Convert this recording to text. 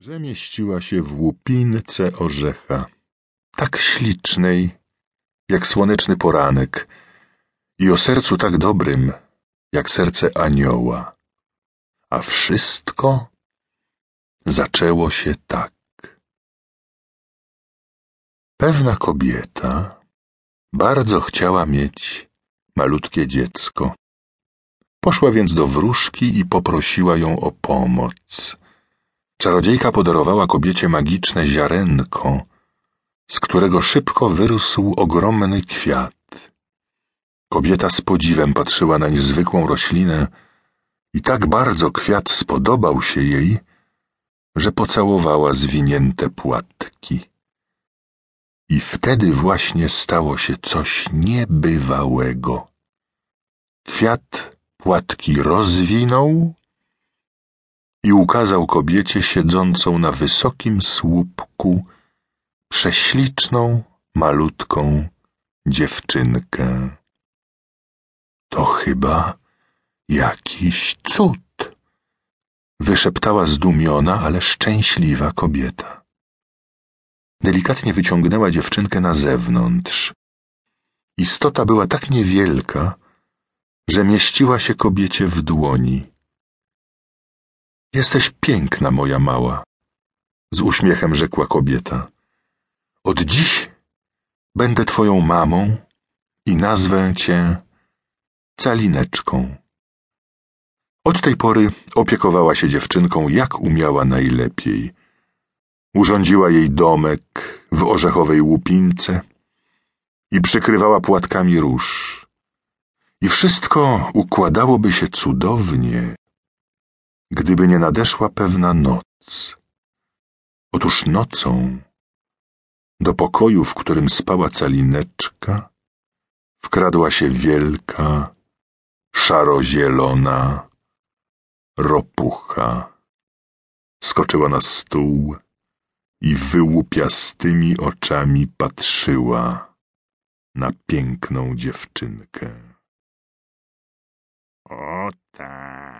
że mieściła się w łupince orzecha, tak ślicznej, jak słoneczny poranek i o sercu tak dobrym, jak serce anioła. A wszystko zaczęło się tak. Pewna kobieta bardzo chciała mieć malutkie dziecko. Poszła więc do wróżki i poprosiła ją o pomoc. Czarodziejka podarowała kobiecie magiczne ziarenko, z którego szybko wyrósł ogromny kwiat. Kobieta z podziwem patrzyła na niezwykłą roślinę i tak bardzo kwiat spodobał się jej, że pocałowała zwinięte płatki. I wtedy właśnie stało się coś niebywałego. Kwiat płatki rozwinął i ukazał kobiecie siedzącą na wysokim słupku prześliczną, malutką dziewczynkę. To chyba jakiś cud, wyszeptała zdumiona, ale szczęśliwa kobieta. Delikatnie wyciągnęła dziewczynkę na zewnątrz. Istota była tak niewielka, że mieściła się kobiecie w dłoni. Jesteś piękna, moja mała, z uśmiechem rzekła kobieta. Od dziś będę twoją mamą i nazwę cię Calineczką. Od tej pory opiekowała się dziewczynką jak umiała najlepiej. Urządziła jej domek w orzechowej łupince i przykrywała płatkami róż. I wszystko układałoby się cudownie, gdyby nie nadeszła pewna noc. Otóż nocą do pokoju, w którym spała calineczka, wkradła się wielka, szarozielona ropucha. Skoczyła na stół i wyłupiastymi oczami patrzyła na piękną dziewczynkę. O tak.